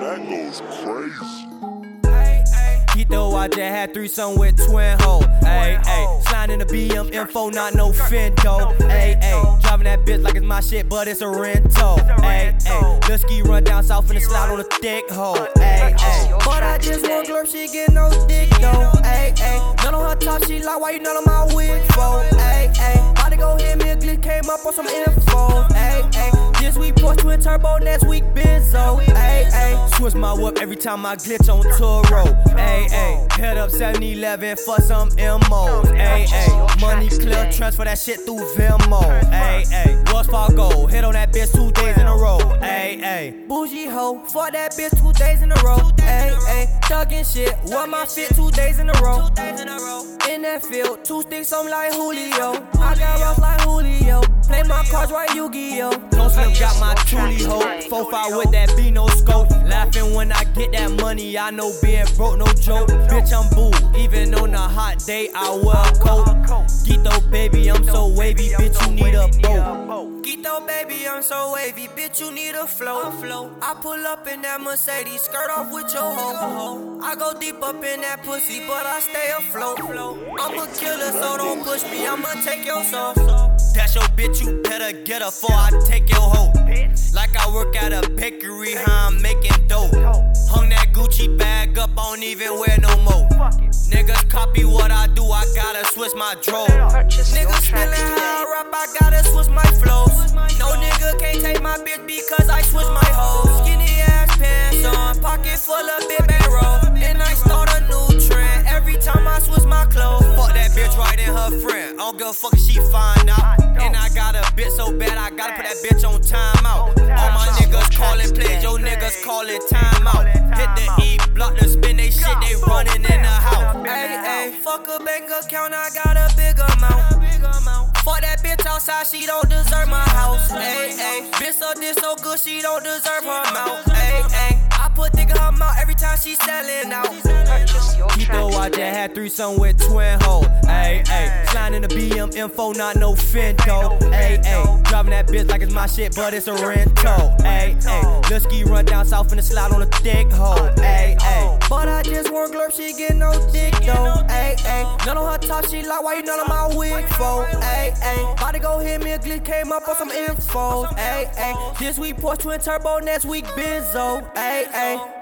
That goes crazy. He thought I just had threesome with twin hoe. Ayy, ayy. Sliding the BM info, not no Fento. Ayy, ayy. Driving that bitch like it's my shit, but it's a rental. Ayy, ayy. Lil' ski run down south in the slide on a thick hoe. Ayy, ayy. But I just want glurp, she get no dick. Top, she like, why you none on my wig for? Ayy, ayy. About to go hit me a glitch, came up on some info. Ayy, ayy. This week, Porsche twin turbo, next week, Benzo. Ayy, ayy. Switch my whip every time I glitch on Turo. Ayy, ayy. Head up 7 Eleven for some MOs. Ayy, ayy. Money clear, transfer that shit through Venmo. Ayy, ayy. Bougie hoe, fuck that bitch two days in a row. Ayy, ayy. Thuggin' shit, wore my fit two days in a row. In that field, two sticks, I'm like Julio. I got rough like Julio. Play my cards right, Yu-Gi-Oh. No slip, got my truly hoe. 4-5 with that Beano scope. Laughing when I get that money, I know being broke, no joke. Bitch, I'm boo. Even on a hot day, I wear a coat. Gito, baby, I'm so wavy, I'm so wavy, bitch, you need a flow. I pull up in that Mercedes, skirt off with your hoe. I go deep up in that pussy, but I stay afloat. I'm a killer, so don't push me, I'ma take your soul. That's your bitch, you better get her for I take your hoe. Like I work at a bakery, how I'm making dough. Hung that Gucci bag up, I don't even wear no more. Niggas copy what I do, I gotta switch my draw. Purchase Niggas track feeling how I rap, I gotta switch my flows. No nigga can't take my bitch because I switch my hoes. Skinny ass pants on, pocket full of big roll. And I start a new trend every time I switch my clothes. Fuck that bitch right in her friend. I don't give a fuck if she find out. And I got a bitch so bad, I gotta put that bitch on timeout. All my niggas calling plays, yo niggas calling timeout. Hit the E block to spin they shit, they running in the house. Hey, hey, fuck a bank account, I got a big amount. Fuck that bitch outside, she don't deserve my house. Hey, hey, bitch so this so good, she don't deserve her mouth. Hey, hey, I put dick in her mouth every time she selling out. Purchase your Keep track though I just had threesome with twin hoe. Ayy, ayy. Sliding the BM info, not no Fento. Ayy, ayy. Driving that bitch like it's my shit, but it's a rental. Ayy, ayy. Lil' ski run down south in the slide on a thick hoe. Ayy, ayy. But I just want glurp, she get no dick though. Ayy, ayy. None on her top, she like, why you none on my wig for? Ayy, ayy. About to go hit me a glitch, came up on some info. Ayy, ayy. This week, Porsche twin turbo, next week, Benzo. Ayy, ayy.